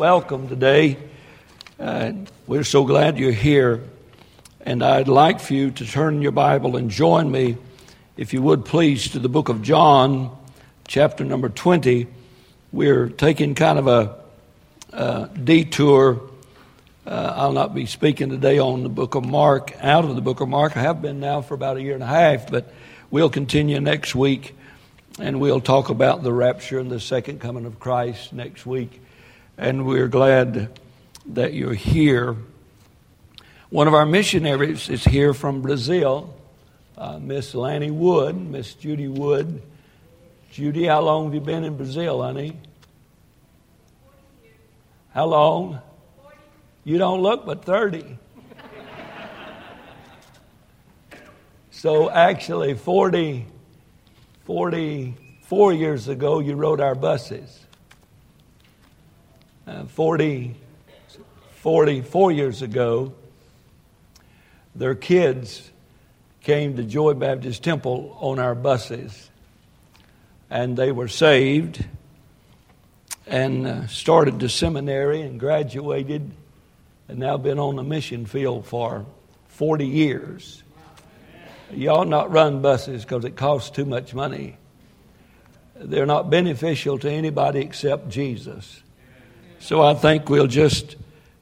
welcome today. Uh, we're so glad you're here. And I'd like for you to turn your Bible and join me, if you would please, to the book of John, chapter number 20. We're taking kind of a, a detour. Uh, I'll not be speaking today on the book of Mark, out of the book of Mark. I have been now for about a year and a half, but we'll continue next week and we'll talk about the rapture and the second coming of Christ next week. And we're glad that you're here. One of our missionaries is here from Brazil, uh, Miss Lanny Wood, Miss Judy Wood. Judy, how long have you been in Brazil, honey? How long? You don't look but 30. so actually, 40 44 years ago, you rode our buses. Uh, 40, 44 years ago, their kids came to Joy Baptist Temple on our buses. And they were saved and uh, started the seminary and graduated and now been on the mission field for 40 years. Ought not run buses because it costs too much money. They're not beneficial to anybody except Jesus. So I think we'll just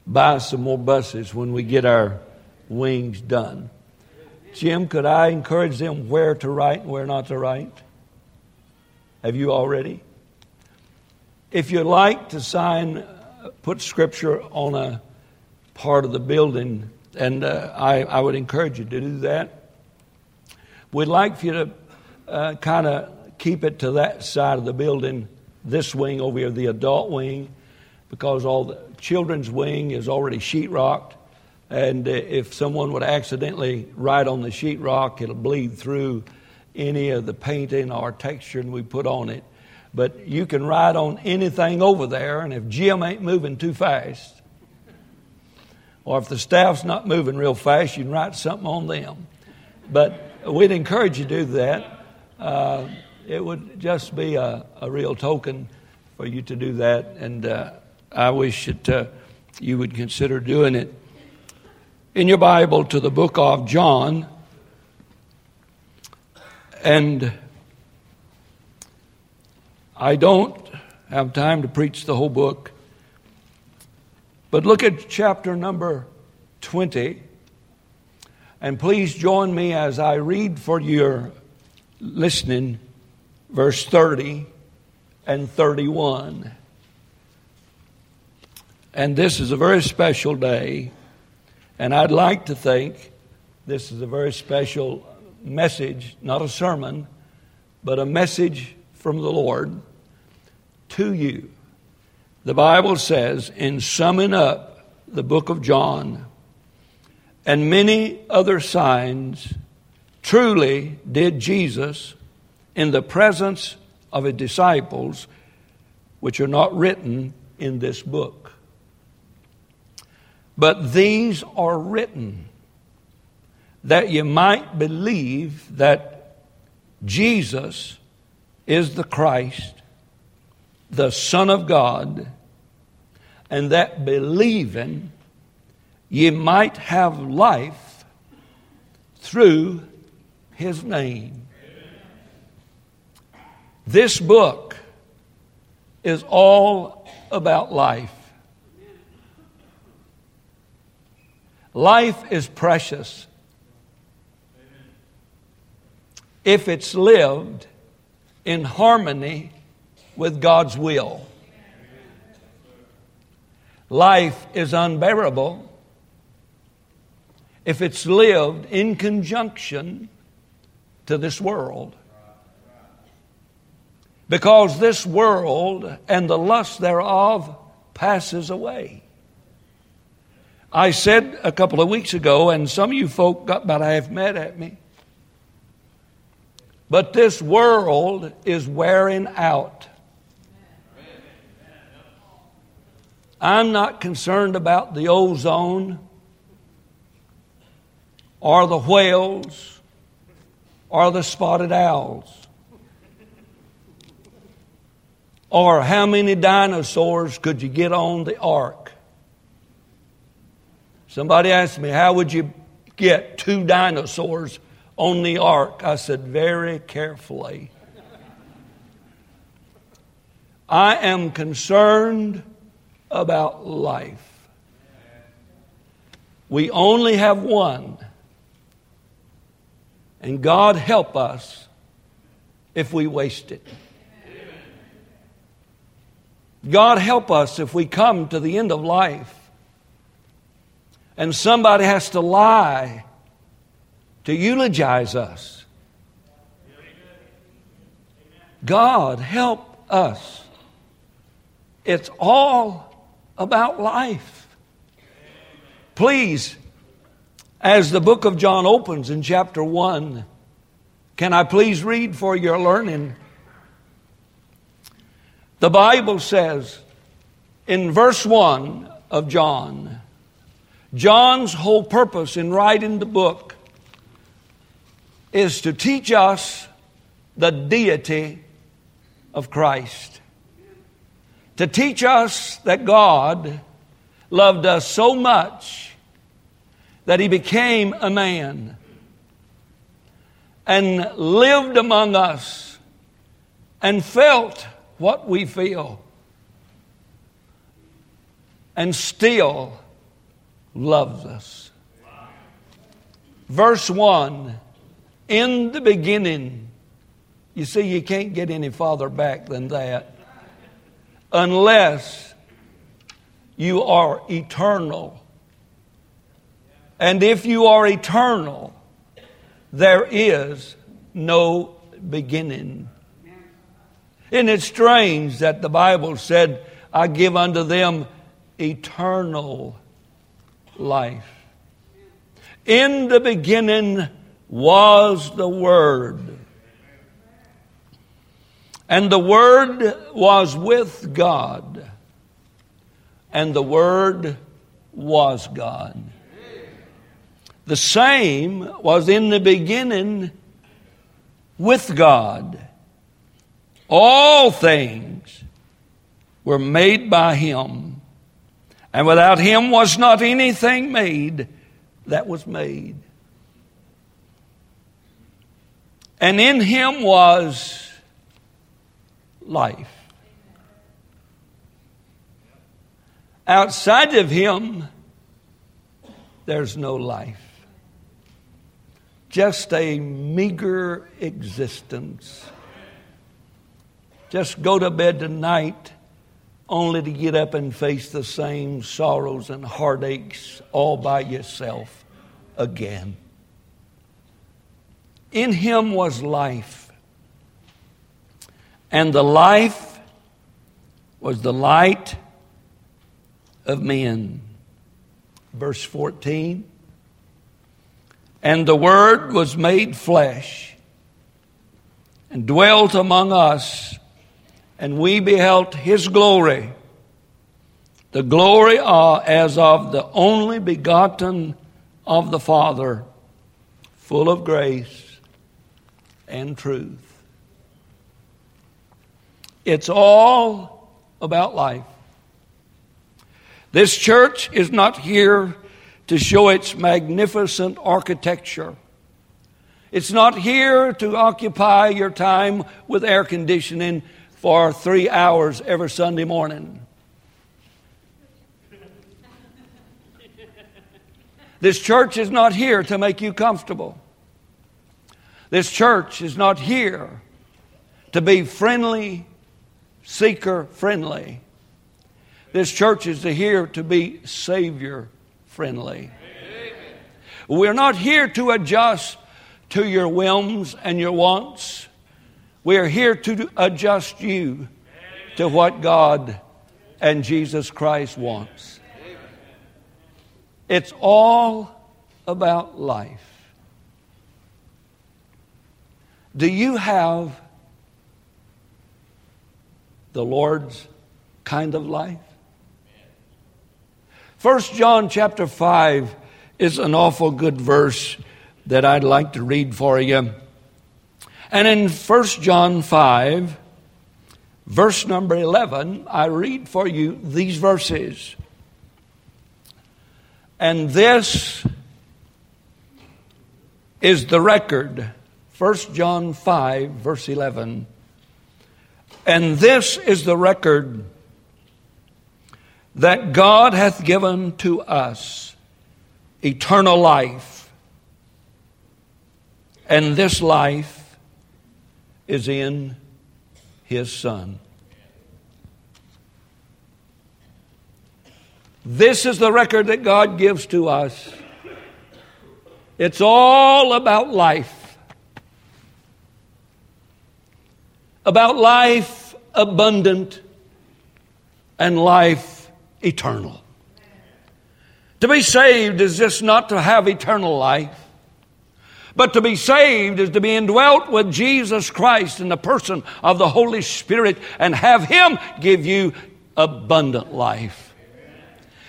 buy some more buses when we get our wings done. Jim, could I encourage them where to write and where not to write? Have you already? If you'd like to sign, put scripture on a part of the building, and uh, I, I would encourage you to do that. We'd like for you to uh, kind of keep it to that side of the building, this wing over here, the adult wing, because all the children's wing is already sheetrocked. And uh, if someone would accidentally write on the sheetrock, it'll bleed through any of the painting or texture we put on it. But you can write on anything over there, and if Jim ain't moving too fast, or if the staff's not moving real fast, you can write something on them. But we'd encourage you to do that. Uh, it would just be a, a, real token for you to do that, and uh, I wish that uh, you would consider doing it. In your Bible, to the book of John, and I don't have time to preach the whole book, but look at chapter number 20. And please join me as I read for your listening verse 30 and 31. And this is a very special day, and I'd like to think this is a very special message, not a sermon, but a message from the Lord to you. The Bible says, in summing up the book of John, and many other signs truly did Jesus in the presence of his disciples, which are not written in this book. But these are written that you might believe that Jesus is the Christ, the Son of God, and that believing ye might have life through his name. This book is all about life. Life is precious if it's lived in harmony with God's will. Life is unbearable if it's lived in conjunction to this world. Because this world and the lust thereof passes away. I said a couple of weeks ago, and some of you folk got about half mad at me. But this world is wearing out. I'm not concerned about the ozone or the whales or the spotted owls. Or how many dinosaurs could you get on the ark? Somebody asked me, How would you get two dinosaurs on the ark? I said, Very carefully. I am concerned about life. We only have one. And God help us if we waste it. God help us if we come to the end of life and somebody has to lie to eulogize us. God help us. It's all about life. Please, as the book of John opens in chapter 1, can I please read for your learning? The Bible says in verse 1 of John, John's whole purpose in writing the book is to teach us the deity of Christ, to teach us that God loved us so much that he became a man and lived among us and felt what we feel and still loves us. Verse 1 In the beginning, you see, you can't get any farther back than that unless you are eternal. And if you are eternal, there is no beginning. Isn't it strange that the Bible said, I give unto them eternal life? In the beginning was the Word. And the Word was with God. And the Word was God. The same was in the beginning with God. All things were made by him, and without him was not anything made that was made. And in him was life. Outside of him, there's no life. Just a meager existence. Just go to bed tonight only to get up and face the same sorrows and heartaches all by yourself again. In him was life, and the life was the light of men. Verse 14. And the Word was made flesh and dwelt among us and we beheld his glory, the glory uh, as of the only begotten of the Father, full of grace and truth. It's all about life. This church is not here to show its magnificent architecture. It's not here to occupy your time with air conditioning for three hours every Sunday morning. This church is not here to make you comfortable. This church is not here to be friendly, seeker friendly. This church is here to be Savior friendly. We're not here to adjust to your whims and your wants. We are here to adjust you to what God and Jesus Christ wants. It's all about life. Do you have the Lord's kind of life? First John chapter 5 is an awful good verse that I'd like to read for you. And in 1 John 5, verse number 11, I read for you these verses. And this is the record. 1 John 5, verse 11. And this is the record that God hath given to us eternal life. And this life is in his Son. This is the record that God gives to us. It's all about life. About life abundant and life eternal. To be saved is just not to have eternal life. But to be saved is to be indwelt with Jesus Christ in the person of the Holy Spirit and have Him give you abundant life.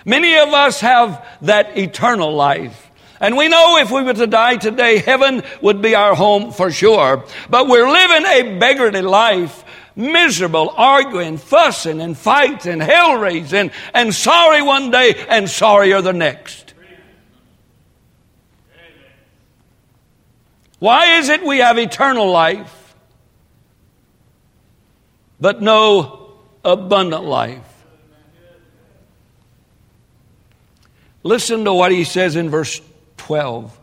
Many of us have that eternal life. And we know if we were to die today, heaven would be our home for sure. But we're living a beggarly life, miserable, arguing, fussing, and fighting, hell raising, and sorry one day and sorrier the next. Why is it we have eternal life, but no abundant life? Listen to what he says in verse 12.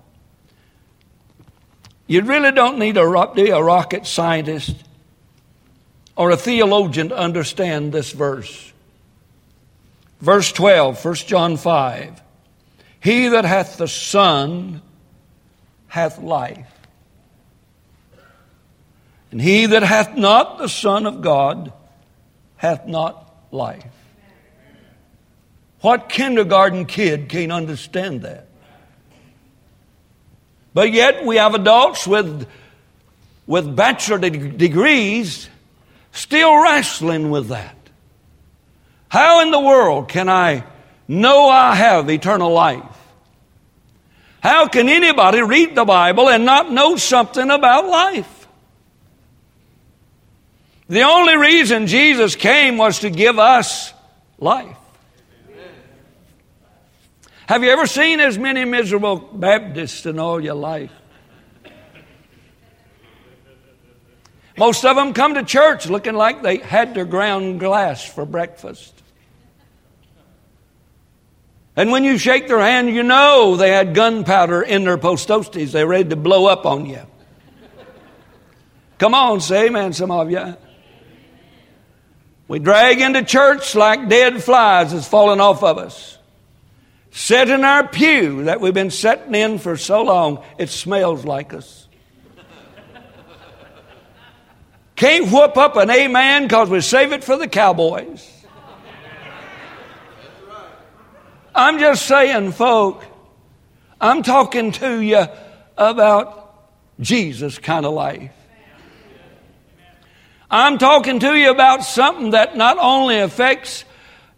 You really don't need a, a rocket scientist or a theologian to understand this verse. Verse 12, 1 John 5. He that hath the Son hath life. And he that hath not the Son of God hath not life. What kindergarten kid can understand that? But yet we have adults with, with bachelor de- degrees still wrestling with that. How in the world can I know I have eternal life? How can anybody read the Bible and not know something about life? The only reason Jesus came was to give us life. Have you ever seen as many miserable Baptists in all your life? Most of them come to church looking like they had their ground glass for breakfast. And when you shake their hand, you know they had gunpowder in their post toasties. They're ready to blow up on you. Come on, say amen, some of you. We drag into church like dead flies that's fallen off of us. Sit in our pew that we've been sitting in for so long, it smells like us. Can't whoop up an amen because we save it for the cowboys. I'm just saying, folk, I'm talking to you about Jesus kind of life. I'm talking to you about something that not only affects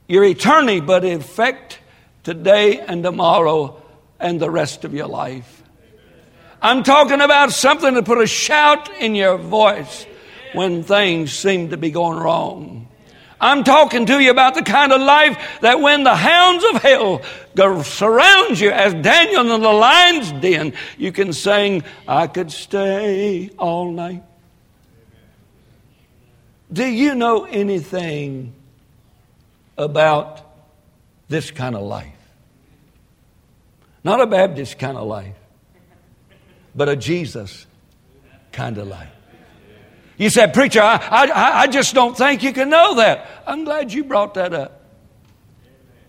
your eternity, but it affects today and tomorrow and the rest of your life. I'm talking about something to put a shout in your voice when things seem to be going wrong. I'm talking to you about the kind of life that when the hounds of hell go surround you, as Daniel in the lion's den, you can sing, I could stay all night do you know anything about this kind of life? Not a Baptist kind of life, but a Jesus kind of life. You said, Preacher, I, I, I just don't think you can know that. I'm glad you brought that up.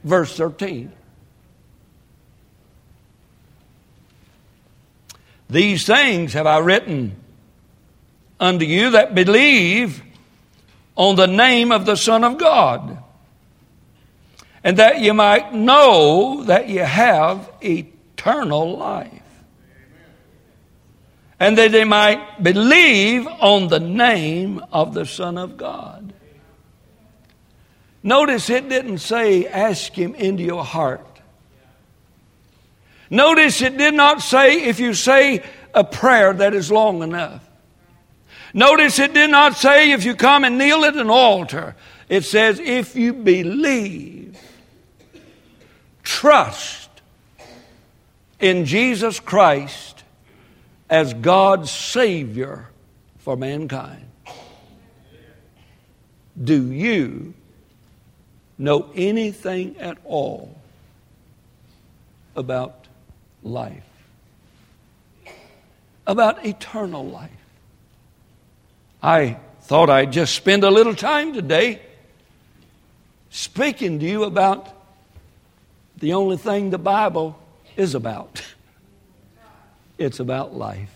Verse 13. These things have I written unto you that believe on the name of the Son of God, and that you might know that you have eternal life. And that they might believe on the name of the Son of God. Notice it didn't say, ask Him into your heart. Notice it did not say, if you say a prayer that is long enough. Notice it did not say if you come and kneel at an altar. It says if you believe, trust in Jesus Christ as God's Savior for mankind. Do you know anything at all about life? About eternal life? I thought I'd just spend a little time today speaking to you about the only thing the Bible is about. It's about life.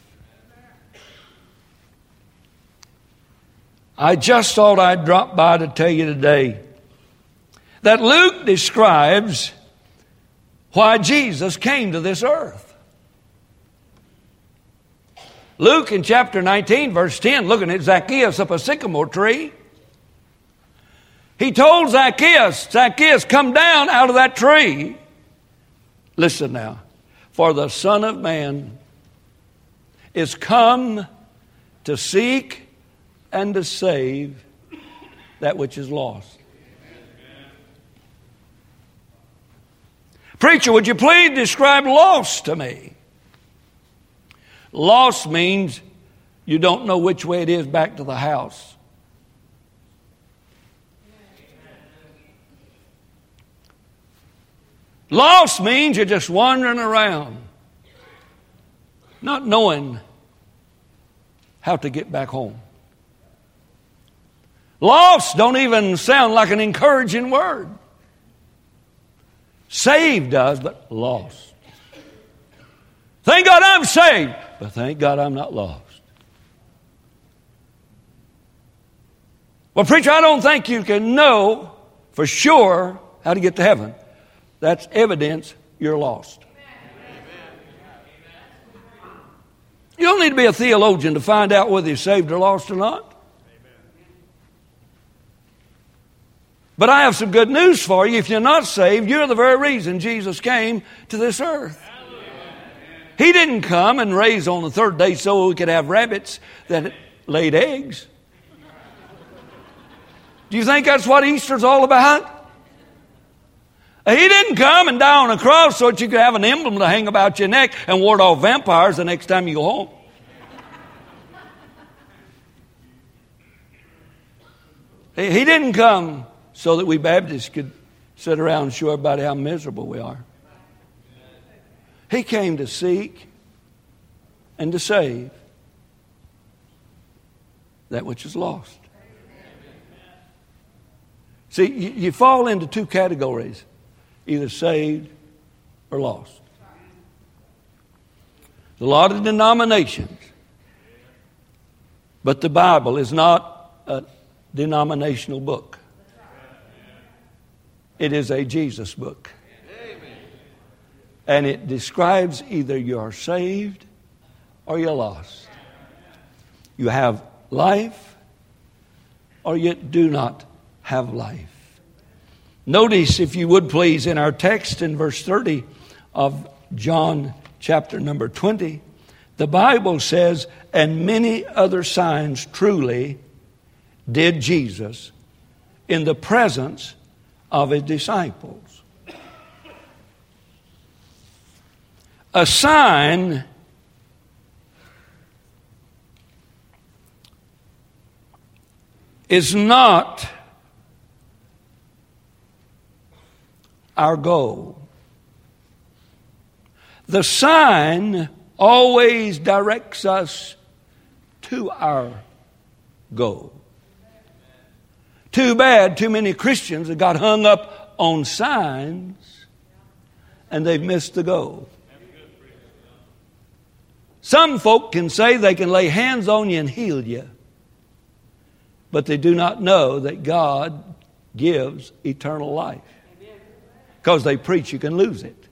I just thought I'd drop by to tell you today that Luke describes why Jesus came to this earth. Luke in chapter 19, verse 10, looking at Zacchaeus up a sycamore tree, he told Zacchaeus, Zacchaeus, come down out of that tree. Listen now, for the Son of Man is come to seek and to save that which is lost. Preacher, would you please describe lost to me? Lost means you don't know which way it is back to the house. Lost means you're just wandering around, not knowing how to get back home. Lost don't even sound like an encouraging word. Saved does, but lost. Thank God I'm saved, but thank God I'm not lost. Well, preacher, I don't think you can know for sure how to get to heaven. That's evidence you're lost. You don't need to be a theologian to find out whether you're saved or lost or not. But I have some good news for you. If you're not saved, you're the very reason Jesus came to this earth. He didn't come and raise on the third day so we could have rabbits that laid eggs. Do you think that's what Easter's all about? He didn't come and die on a cross so that you could have an emblem to hang about your neck and ward off vampires the next time you go home. He didn't come so that we Baptists could sit around and show everybody how miserable we are. He came to seek and to save that which is lost. See, you, you fall into two categories either saved or lost. A lot of denominations, but the Bible is not a denominational book. It is a Jesus book. And it describes either you're saved or you're lost. You have life or you do not have life. Notice, if you would please, in our text in verse 30 of John chapter number 20, the Bible says, and many other signs truly did Jesus in the presence of his disciples. A sign is not our goal. The sign always directs us to our goal. Too bad too many Christians have got hung up on signs and they've missed the goal. Some folk can say they can lay hands on you and heal you, but they do not know that God gives eternal life. Because they preach you can lose it.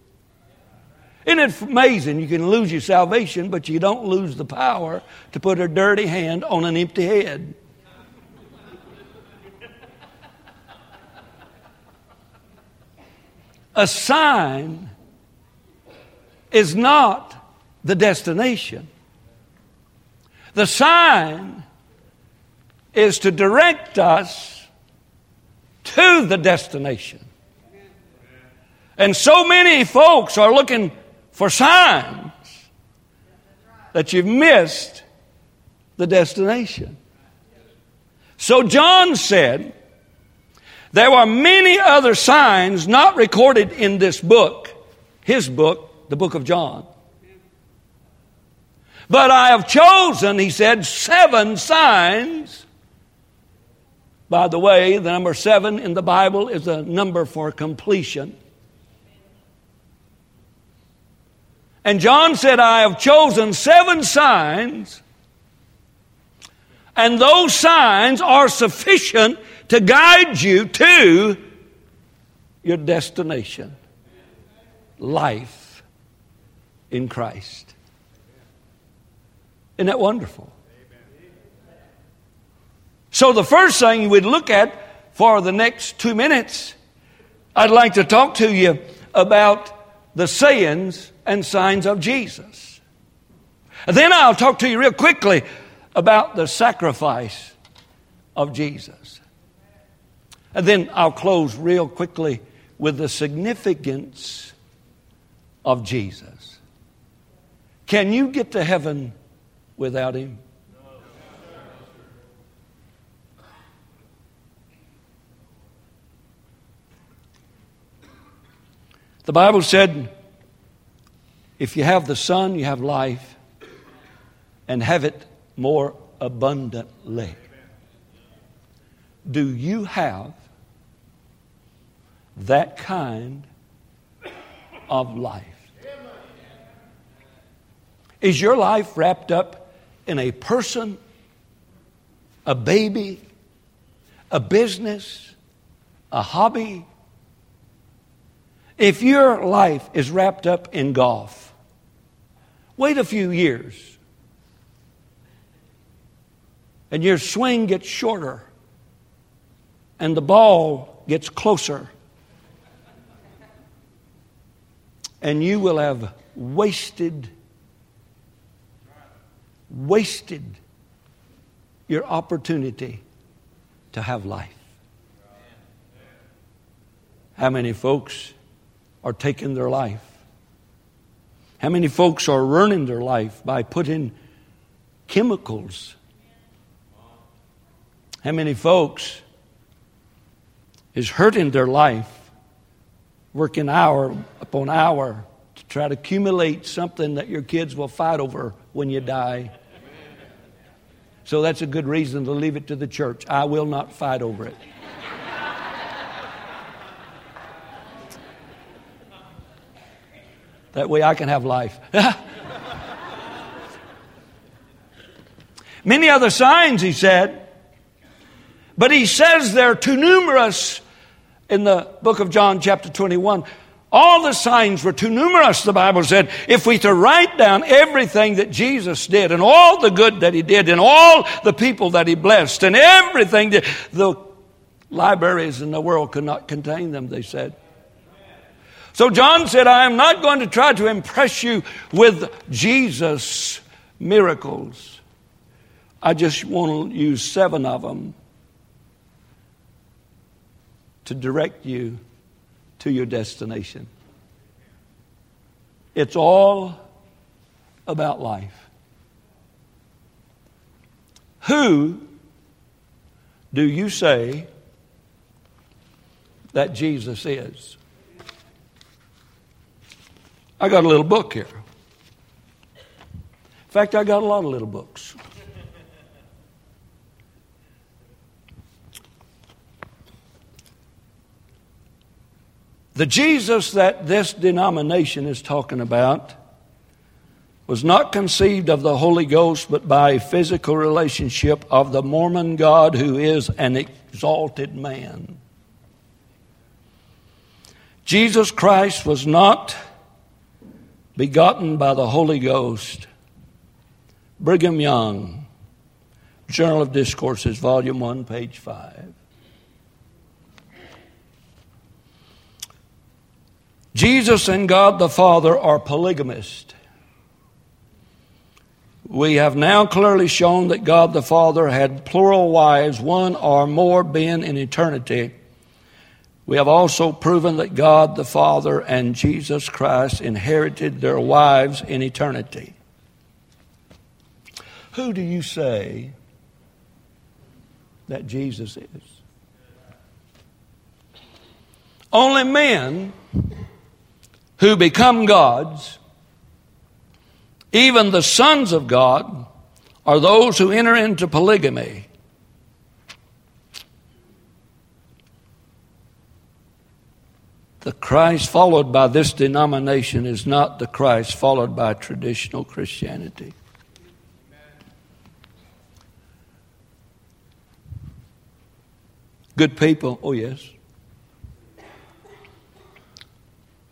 Isn't it amazing? You can lose your salvation, but you don't lose the power to put a dirty hand on an empty head. A sign is not the destination. The sign is to direct us to the destination. And so many folks are looking for signs that you've missed the destination. So John said, there are many other signs not recorded in this book, his book, the book of John. But I have chosen, he said, seven signs. By the way, the number seven in the Bible is a number for completion. And John said, I have chosen seven signs, and those signs are sufficient to guide you to your destination life in Christ. Isn't that wonderful? So, the first thing we'd look at for the next two minutes, I'd like to talk to you about the sayings and signs of Jesus. Then I'll talk to you real quickly about the sacrifice of Jesus. And then I'll close real quickly with the significance of Jesus. Can you get to heaven without him? The Bible said if you have the Son, you have life, and have it more abundantly. Do you have that kind of life? Is your life wrapped up in a person, a baby, a business, a hobby? If your life is wrapped up in golf, Wait a few years, and your swing gets shorter, and the ball gets closer, and you will have wasted, wasted your opportunity to have life. How many folks are taking their life? How many folks are ruining their life by putting chemicals? How many folks is hurting their life, working hour upon hour to try to accumulate something that your kids will fight over when you die? So that's a good reason to leave it to the church. I will not fight over it. That way I can have life. Many other signs, he said, but he says they're too numerous in the book of John, chapter 21. All the signs were too numerous, the Bible said. If we to write down everything that Jesus did and all the good that he did and all the people that he blessed and everything that the libraries in the world could not contain them, they said. So John said, I am not going to try to impress you with Jesus' miracles. I just want to use seven of them to direct you to your destination. It's all about life. Who do you say that Jesus is? I got a little book here. In fact, I got a lot of little books. The Jesus that this denomination is talking about was not conceived of the Holy Ghost, but by a physical relationship of the Mormon God who is an exalted man. Jesus Christ was not begotten by the Holy Ghost. Brigham Young, Journal of Discourses, Volume 1, page 5. Jesus and God the Father are polygamist. We have now clearly shown that God the Father had plural wives, one or more being in eternity. We have also proven that God the Father and Jesus Christ inherited their wives in eternity. Who do you say that Jesus is? Only men who become gods even the sons of God are those who enter into polygamy. The Christ followed by this denomination is not the Christ followed by traditional Christianity. Good people, oh yes.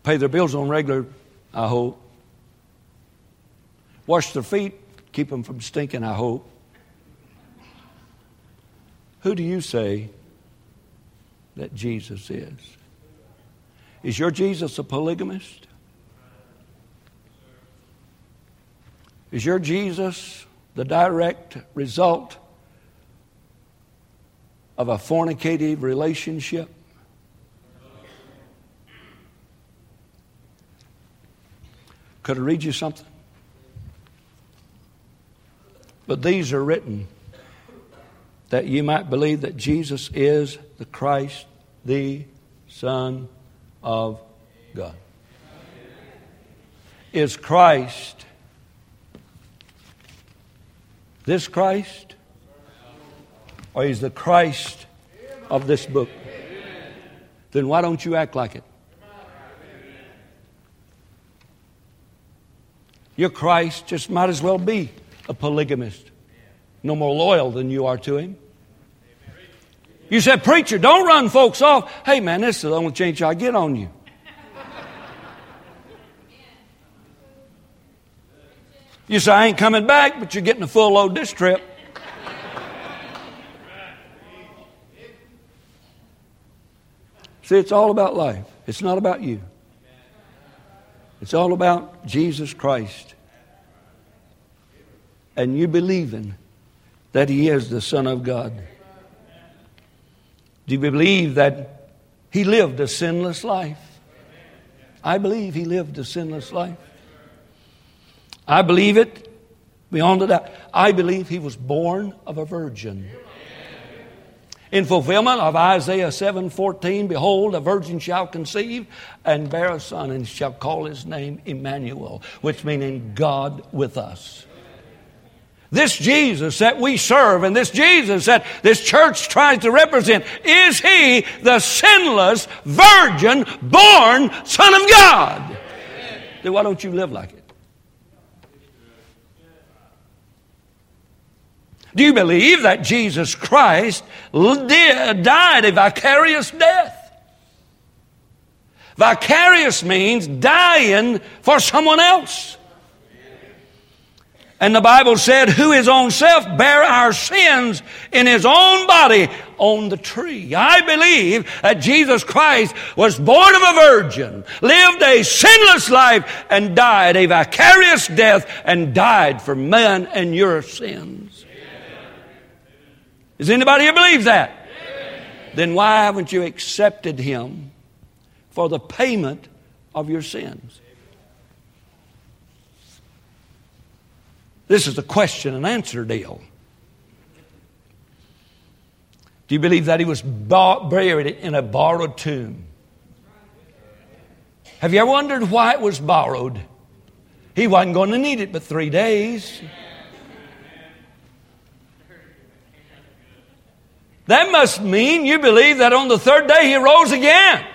Pay their bills on regular, I hope. Wash their feet, keep them from stinking, I hope. Who do you say that Jesus is? Is your Jesus a polygamist? Is your Jesus the direct result of a fornicative relationship? Could I read you something? But these are written that you might believe that Jesus is the Christ, the Son of God. Is Christ this Christ? Or is the Christ of this book? Then why don't you act like it? Your Christ just might as well be a polygamist, no more loyal than you are to him. You said, Preacher, don't run folks off. Hey, man, this is the only change I get on you. You say, I ain't coming back, but you're getting a full load this trip. See, it's all about life. It's not about you. It's all about Jesus Christ and you believing that He is the Son of God? Do you believe that He lived a sinless life? I believe He lived a sinless life. I believe it beyond a doubt. I believe He was born of a virgin. In fulfillment of Isaiah 7:14, behold, a virgin shall conceive and bear a son, and shall call his name Emmanuel, which meaning God with us. This Jesus that we serve and this Jesus that this church tries to represent, is he the sinless, virgin, born Son of God? Then why don't you live like it? Do you believe that Jesus Christ died a vicarious death? Vicarious means dying for someone else. And the Bible said, who his own self bare our sins in his own body on the tree. I believe that Jesus Christ was born of a virgin, lived a sinless life, and died a vicarious death, and died for men and your sins. Is anybody who believes that? Then why haven't you accepted him for the payment of your sins? This is a question and answer deal. Do you believe that he was buried in a borrowed tomb? Have you ever wondered why it was borrowed? He wasn't going to need it but three days. That must mean you believe that on the third day he rose again.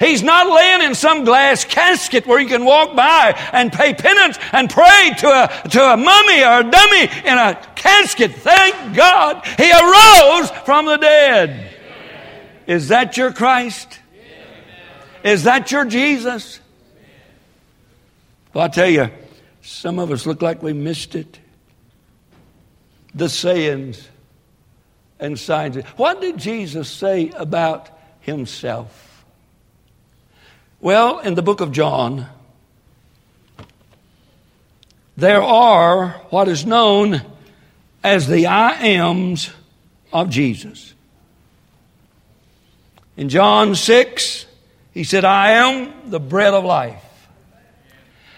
He's not laying in some glass casket where you can walk by and pay penance and pray to a, to a mummy or a dummy in a casket. Thank God he arose from the dead. Is that your Christ? Is that your Jesus? Well, I tell you, some of us look like we missed it. The sayings and signs. What did Jesus say about himself? Well, in the book of John, there are what is known as the I ams of Jesus. In John 6, he said, I am the bread of life.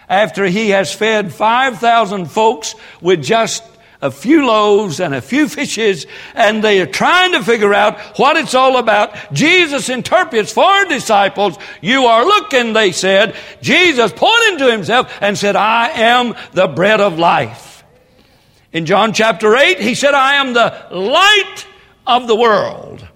After he has fed 5,000 folks with just a few loaves and a few fishes, and they are trying to figure out what it's all about. Jesus interprets for disciples, You are looking, they said. Jesus pointed to himself and said, I am the bread of life. In John chapter 8, he said, I am the light of the world.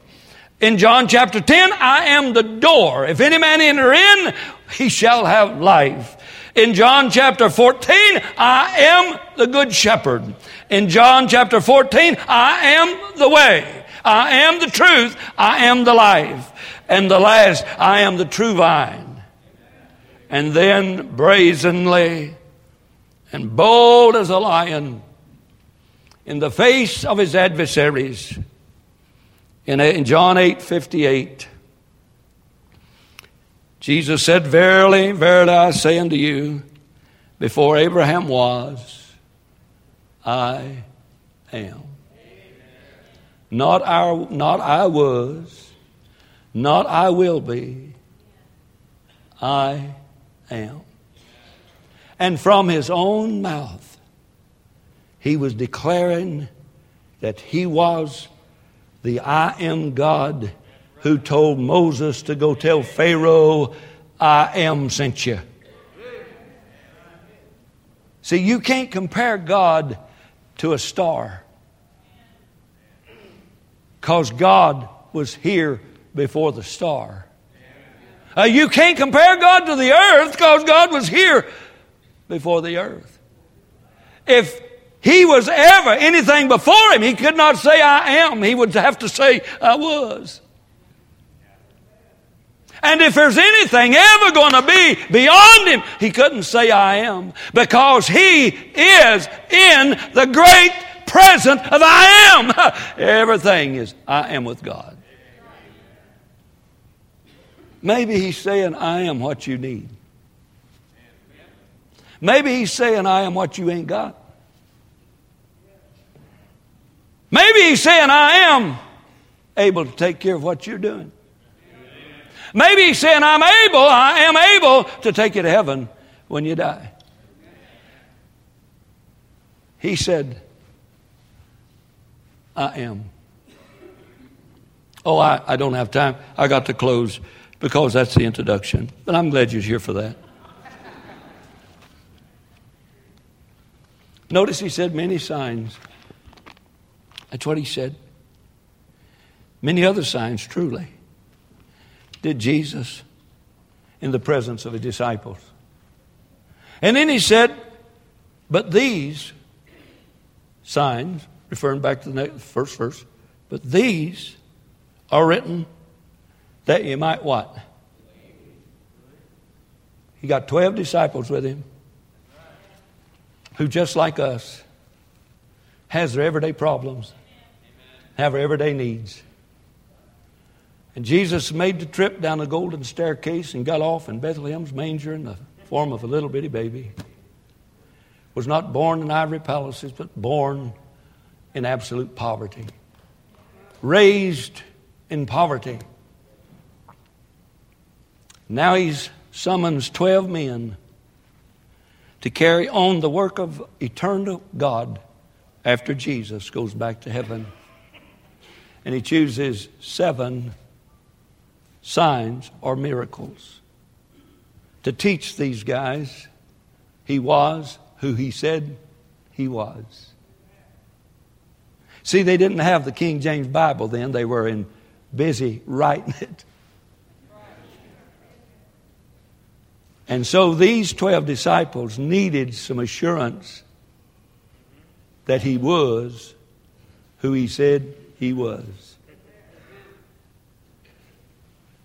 In John chapter 10, I am the door. If any man enter in, he shall have life. In John chapter 14, I am the good shepherd. In John chapter 14, I am the way. I am the truth. I am the life. And the last, I am the true vine. And then brazenly and bold as a lion in the face of his adversaries in uh, John 8 58, Jesus said, Verily, verily, I say unto you, before Abraham was, I am. Not, our, not I was, not I will be, I am. And from his own mouth, he was declaring that he was the I am God who told Moses to go tell Pharaoh, I am sent you. See, you can't compare God to a star because God was here before the star. Uh, you can't compare God to the earth because God was here before the earth. If he was ever anything before him, he could not say, I am. He would have to say, I was. And if there's anything ever going to be beyond him, he couldn't say, I am, because he is in the great present of I am. Everything is, I am with God. Maybe he's saying, I am what you need. Maybe he's saying, I am what you ain't got. Maybe he's saying, I am able to take care of what you're doing. Maybe he's saying, I'm able, I am able to take you to heaven when you die. He said, I am. Oh, I, I don't have time. I got to close because that's the introduction. But I'm glad you're here for that. Notice he said many signs. That's what he said. Many other signs, truly did Jesus in the presence of the disciples. And then he said, But these signs, referring back to the first verse, but these are written that you might what? He got 12 disciples with him who, just like us, has their everyday problems, have their everyday needs. And Jesus made the trip down the golden staircase and got off in Bethlehem's manger in the form of a little bitty baby. Was not born in ivory palaces, but born in absolute poverty. Raised in poverty. Now he's summons 12 men to carry on the work of eternal God after Jesus goes back to heaven. And he chooses seven signs or miracles to teach these guys he was who he said he was. See, they didn't have the King James Bible then, they were in busy writing it. And so these 12 disciples needed some assurance that he was who he said he was.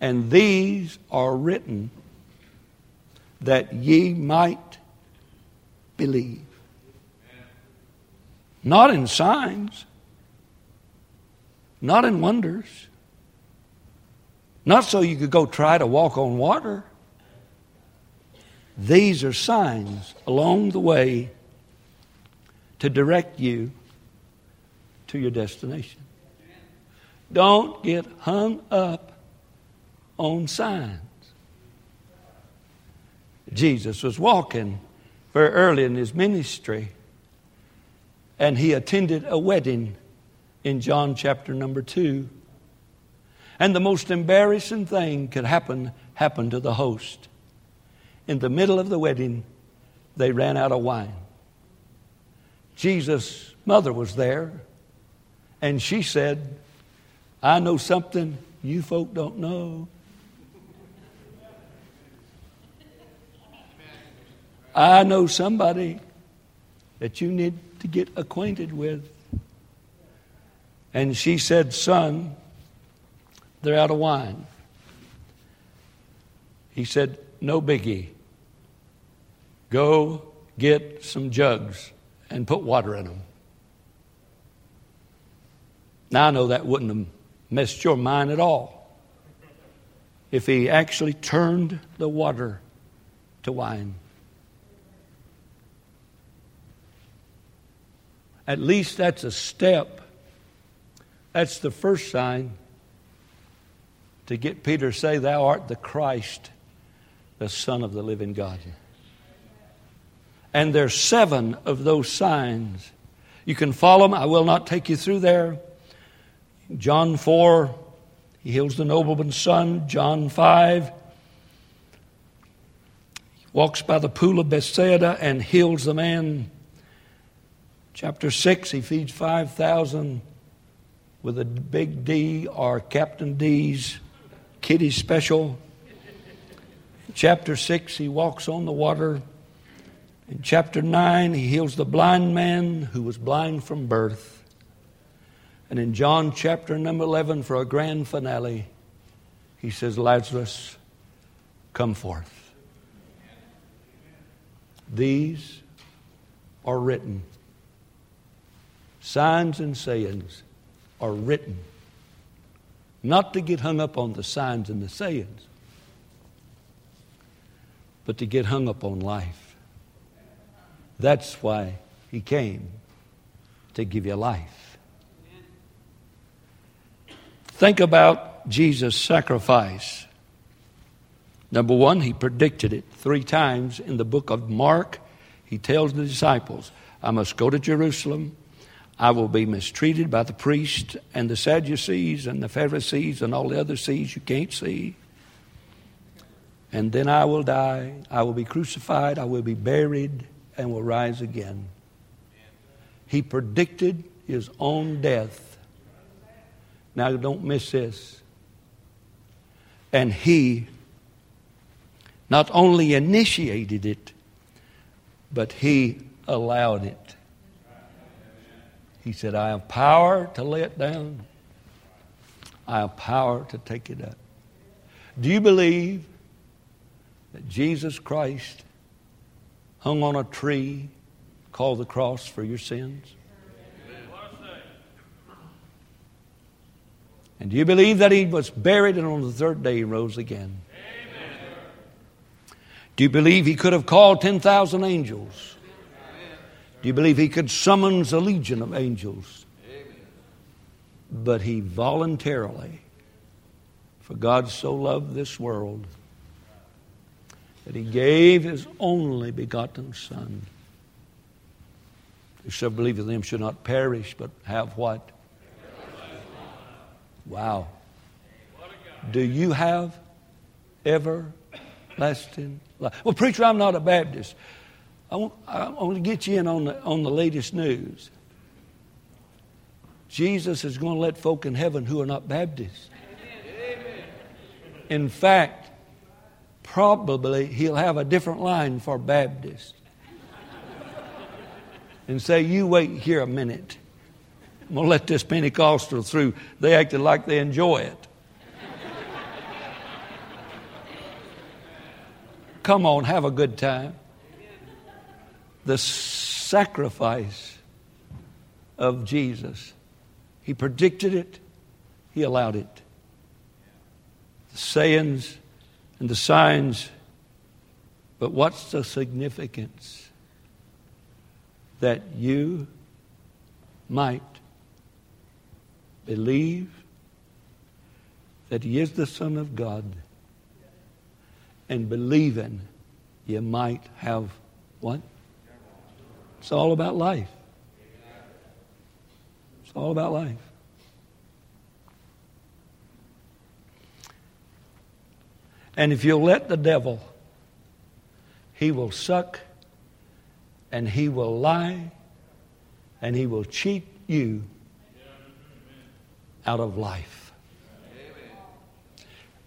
And these are written that ye might believe. Not in signs, not in wonders, not so you could go try to walk on water. These are signs along the way to direct you to your destination. Don't get hung up on signs. Jesus was walking very early in his ministry, and he attended a wedding in John chapter number 2. And the most embarrassing thing could happen happened to the host. In the middle of the wedding, they ran out of wine. Jesus' mother was there, and she said, I know something you folk don't know. I know somebody that you need to get acquainted with. And she said, Son, they're out of wine. He said, No biggie. Go get some jugs and put water in them. Now, I know that wouldn't have messed your mind at all if he actually turned the water to wine. At least that's a step. That's the first sign to get Peter to say, Thou art the Christ, the Son of the living God. And there's seven of those signs. You can follow them. I will not take you through there. John 4, he heals the nobleman's son. John 5, he walks by the pool of Bethsaida and heals the man Chapter 6, he feeds 5,000 with a big D or Captain D's kitty special. chapter 6, he walks on the water. In chapter 9, he heals the blind man who was blind from birth. And in John chapter number 11, for a grand finale, he says, Lazarus, come forth. These are written Signs and sayings are written not to get hung up on the signs and the sayings, but to get hung up on life. That's why he came to give you life. Think about Jesus' sacrifice. Number one, he predicted it three times in the book of Mark. He tells the disciples, I must go to Jerusalem. I will be mistreated by the priests and the Sadducees and the Pharisees and all the other sees you can't see. And then I will die. I will be crucified. I will be buried and will rise again. He predicted his own death. Now, don't miss this. And he not only initiated it, but he allowed it. He said, I have power to lay it down, I have power to take it up. Do you believe that Jesus Christ hung on a tree called the cross for your sins? And do you believe that he was buried and on the third day he rose again? Amen. Do you believe he could have called 10,000 angels? Do you believe he could summons a legion of angels? But he voluntarily, for God so loved this world that he gave his only begotten Son. Whosoever believe in him should not perish, but have what? Wow. Do you have everlasting life? Well, preacher, I'm not a Baptist. I want, I want to get you in on the, on the latest news. Jesus is going to let folk in heaven who are not Baptists. In fact, probably he'll have a different line for Baptists and say, You wait here a minute. I'm going to let this Pentecostal through. They acted like they enjoy it. Come on, have a good time the sacrifice of Jesus. He predicted it, He allowed it. The sayings and the signs, but what's the significance? that you might believe that He is the Son of God and believing you might have what? It's all about life. It's all about life. And if you'll let the devil, he will suck and he will lie and he will cheat you out of life.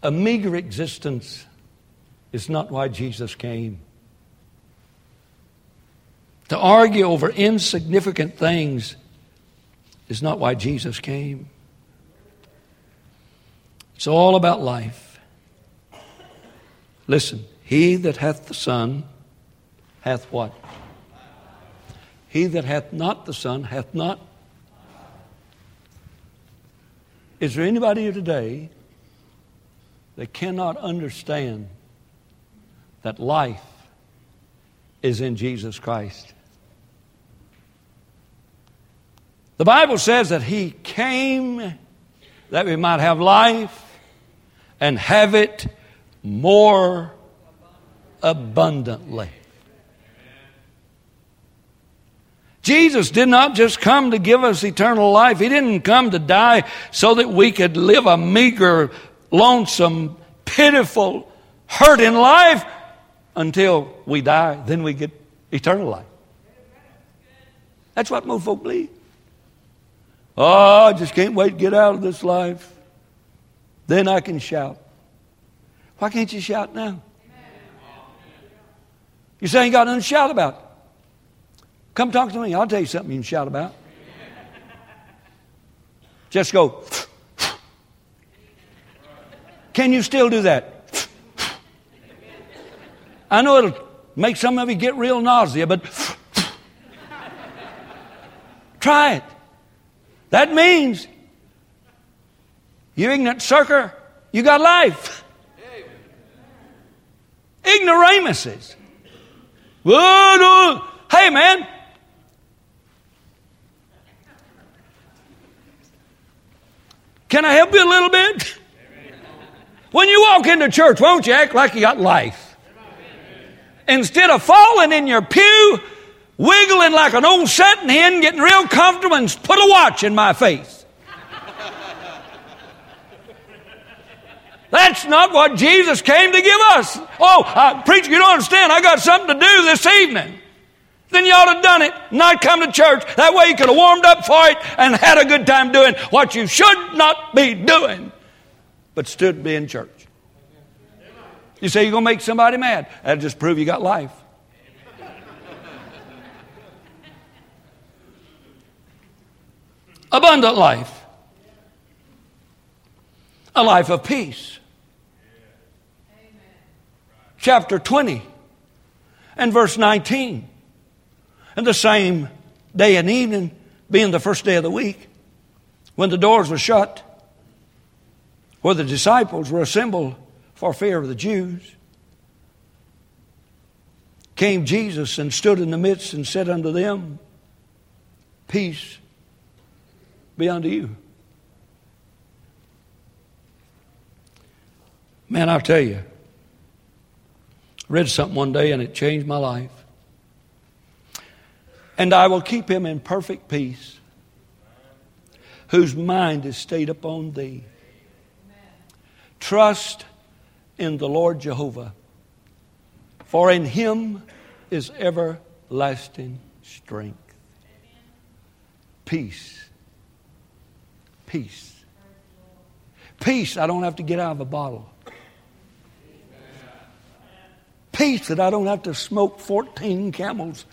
A meager existence is not why Jesus came. To argue over insignificant things is not why Jesus came. It's all about life. Listen, he that hath the Son hath what? He that hath not the Son hath not. Is there anybody here today that cannot understand that life is in Jesus Christ? The Bible says that He came that we might have life and have it more abundantly. Jesus did not just come to give us eternal life. He didn't come to die so that we could live a meager, lonesome, pitiful, hurting life until we die. Then we get eternal life. That's what most folk believe. Oh, I just can't wait to get out of this life. Then I can shout. Why can't you shout now? You say you got nothing to shout about. Come talk to me. I'll tell you something you can shout about. Just go. Can you still do that? I know it'll make some of you get real nausea, but try it. That means, you ignorant sucker, you got life. Ignoramuses. Uh, hey, man. Can I help you a little bit? When you walk into church, won't you act like you got life? Instead of falling in your pew wiggling like an old setting hen, getting real comfortable, and put a watch in my face. That's not what Jesus came to give us. Oh, uh, preacher, you don't understand. I got something to do this evening. Then you ought to have done it, not come to church. That way you could have warmed up for it and had a good time doing what you should not be doing, but stood be in church. You say you're going to make somebody mad. That'll just prove you got life. Abundant life, a life of peace. Chapter 20 and verse 19. And the same day and evening, being the first day of the week, when the doors were shut, where the disciples were assembled for fear of the Jews, came Jesus and stood in the midst and said unto them, Peace be unto you. Man, I'll tell you, I read something one day and it changed my life. And I will keep him in perfect peace, whose mind is stayed upon thee. Trust in the Lord Jehovah, for in him is everlasting strength. Peace Peace. Peace I don't have to get out of a bottle. Peace that I don't have to smoke 14 camels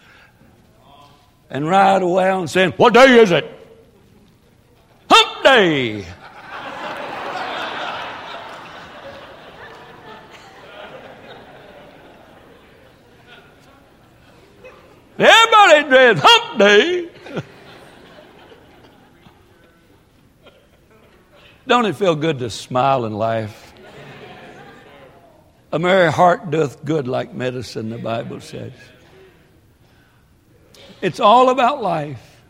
and ride around saying, What day is it? Hump day. Everybody dreads hump day. Don't it feel good to smile and laugh? A merry heart doth good like medicine, the Bible says. It's all about life,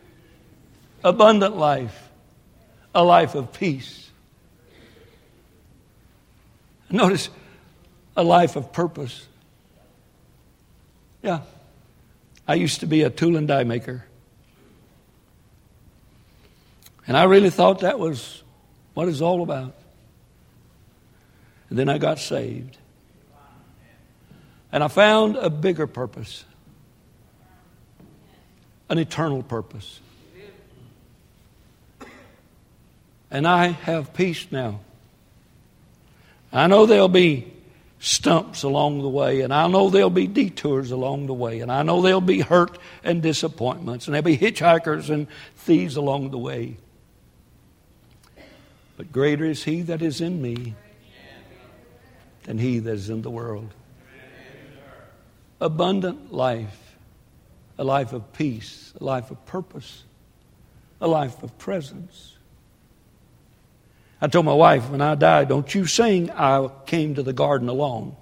abundant life, a life of peace. Notice a life of purpose. Yeah. I used to be a tool and die maker. And I really thought that was what it's all about. And then I got saved. And I found a bigger purpose, an eternal purpose. And I have peace now. I know there'll be stumps along the way, and I know there'll be detours along the way, and I know there'll be hurt and disappointments, and there'll be hitchhikers and thieves along the way. But greater is He that is in me than He that is in the world. Abundant life, a life of peace, a life of purpose, a life of presence. I told my wife when I died, don't you sing, I came to the garden alone.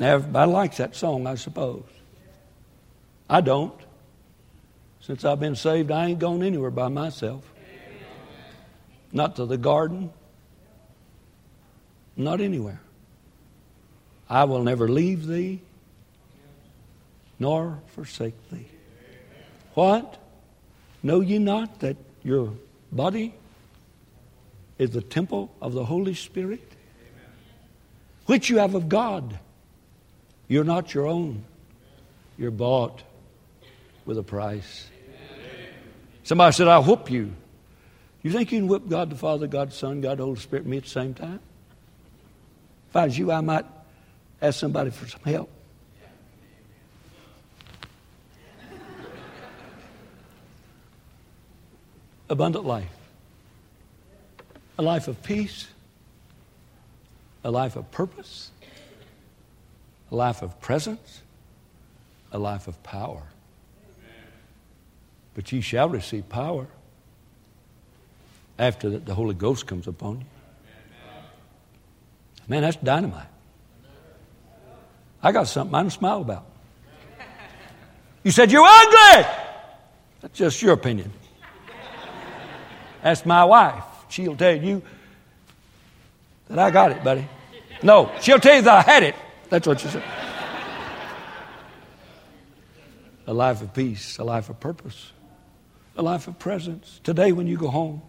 Everybody likes that song, I suppose. I don't. Since I've been saved, I ain't gone anywhere by myself. Not to the garden, not anywhere. I will never leave thee nor forsake thee. What? Know ye not that your body is the temple of the Holy Spirit, which you have of God. You're not your own, you're bought with a price. Somebody said, I'll whoop you. You think you can whip God the Father, God the Son, God the Holy Spirit, me at the same time? If I was you, I might ask somebody for some help. Abundant life a life of peace, a life of purpose, a life of presence, a life of power. But ye shall receive power after the Holy Ghost comes upon you. Man, that's dynamite. I got something I can smile about. You said you're ugly. That's just your opinion. That's my wife. She'll tell you that I got it, buddy. No, she'll tell you that I had it. That's what she said. a life of peace, a life of purpose, a life of presence. Today, when you go home,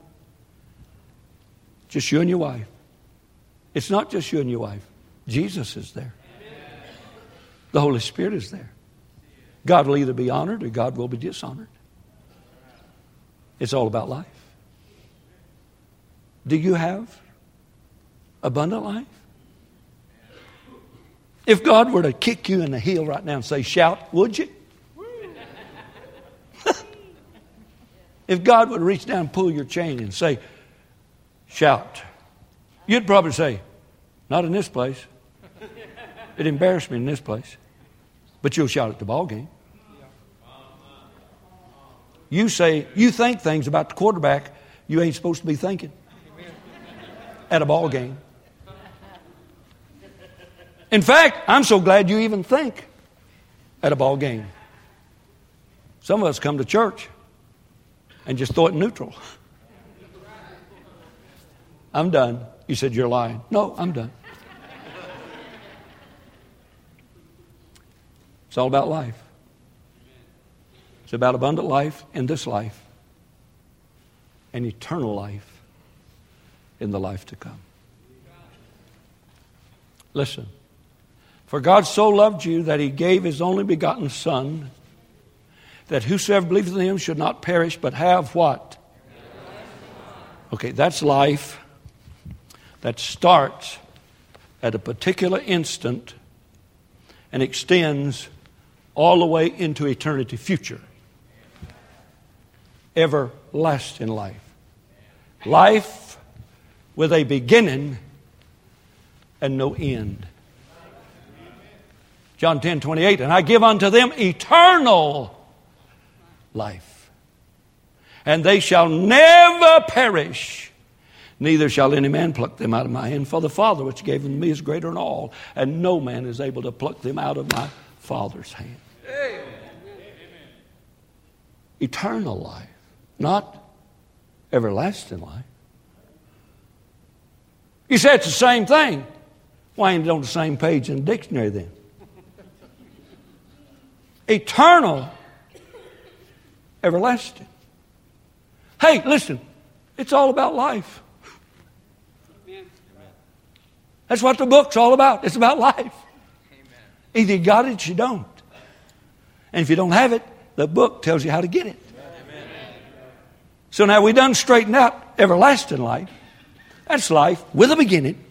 just you and your wife. It's not just you and your wife, Jesus is there. The Holy Spirit is there. God will either be honored or God will be dishonored. It's all about life. Do you have abundant life? If God were to kick you in the heel right now and say, shout, would you? if God would reach down and pull your chain and say, shout, you'd probably say, not in this place. It embarrassed me in this place. But you'll shout at the ball game. You say, you think things about the quarterback you ain't supposed to be thinking at a ball game. In fact, I'm so glad you even think at a ball game. Some of us come to church and just throw it neutral. I'm done. You said you're lying. No, I'm done. It's all about life. It's about abundant life in this life and eternal life in the life to come. Listen. For God so loved you that he gave his only begotten Son, that whosoever believes in him should not perish, but have what? Okay, that's life that starts at a particular instant and extends all the way into eternity future. Everlasting life. Life with a beginning and no end. John 10 28, and I give unto them eternal life, and they shall never perish, neither shall any man pluck them out of my hand. For the Father which gave them to me is greater than all, and no man is able to pluck them out of my Father's hand. Amen. eternal life, not everlasting life. You say it's the same thing. Why ain't it on the same page in the dictionary then? Eternal, everlasting. Hey, listen, it's all about life. That's what the book's all about. It's about life. Either you got it or you don't. And if you don't have it, the book tells you how to get it. So now we done straightened out everlasting life. That's life with a beginning.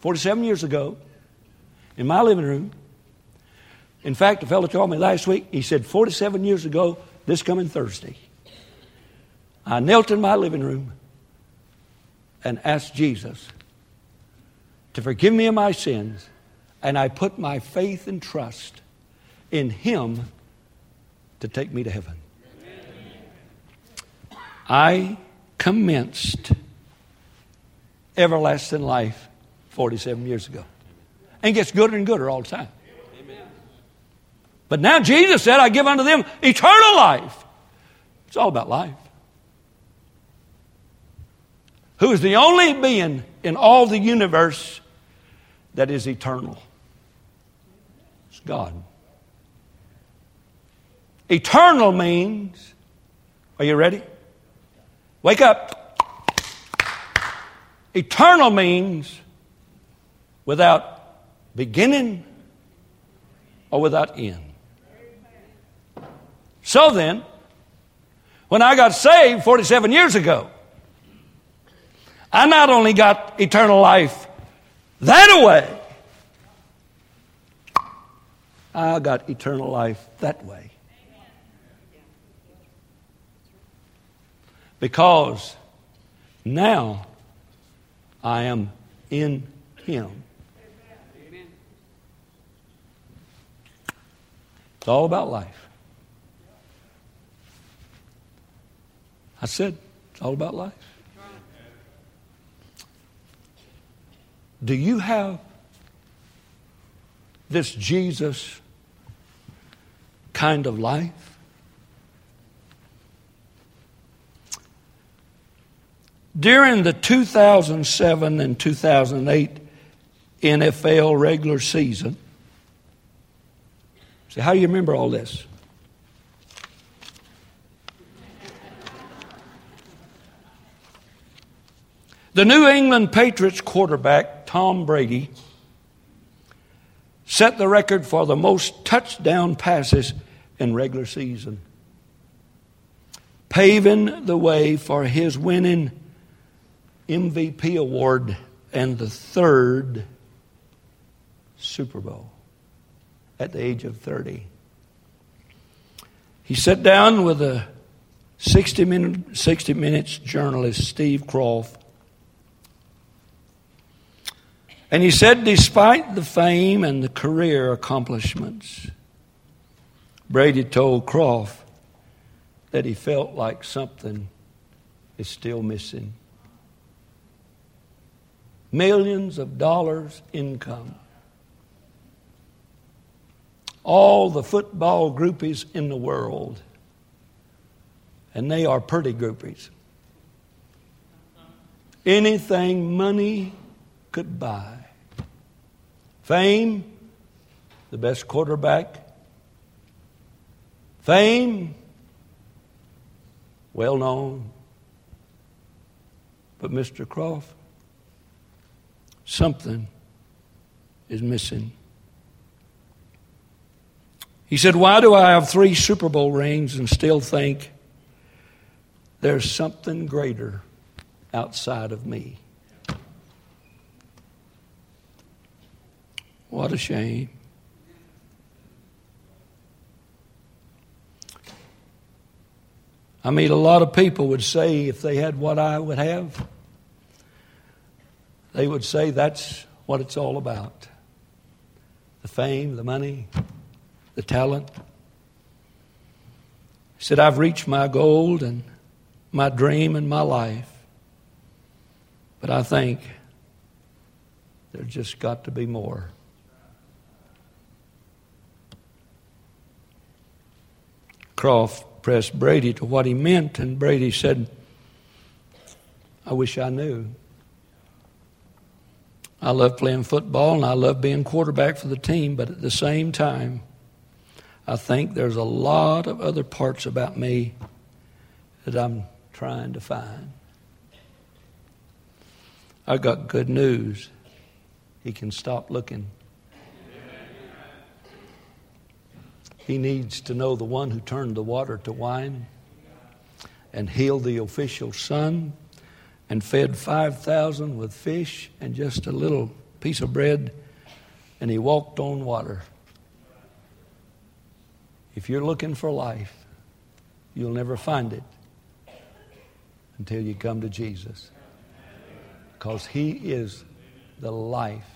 47 years ago, in my living room. In fact, a fellow told me last week, he said, 47 years ago, this coming Thursday, I knelt in my living room and asked Jesus to forgive me of my sins, and I put my faith and trust in Him to take me to heaven. I commenced everlasting life 47 years ago. And gets gooder and gooder all the time. But now Jesus said, I give unto them eternal life. It's all about life. Who is the only being in all the universe that is eternal? It's God. Eternal means, are you ready? Wake up. Eternal means without beginning or without end. So then, when I got saved 47 years ago, I not only got eternal life that way, I got eternal life that way. Because now I am in Him. It's all about life. I said, it's all about life. Do you have this Jesus kind of life? During the 2007 and 2008 NFL regular season, See, how do you remember all this? The New England Patriots quarterback, Tom Brady, set the record for the most touchdown passes in regular season, paving the way for his winning MVP award and the third Super Bowl at the age of 30. He sat down with a 60, minute, 60 Minutes journalist, Steve Kroft, and he said, despite the fame and the career accomplishments, Brady told Kroft that he felt like something is still missing. Millions of dollars income all the football groupies in the world. And they are pretty groupies. Anything money could buy. Fame, the best quarterback. Fame, well known. But Mr. Kroft, something is missing. He said, Why do I have three Super Bowl rings and still think there's something greater outside of me? What a shame. I mean, a lot of people would say if they had what I would have, they would say that's what it's all about the fame, the money, the talent. He said, I've reached my goal and my dream and my life. But I think there's just got to be more. Kroft pressed Brady to what he meant, and Brady said, I wish I knew. I love playing football and I love being quarterback for the team, but at the same time, I think there's a lot of other parts about me that I'm trying to find. I've got good news. He can stop looking. He needs to know the one who turned the water to wine and healed the official's son and fed 5,000 with fish and just a little piece of bread, and he walked on water. If you're looking for life, you'll never find it until you come to Jesus. Because he is the life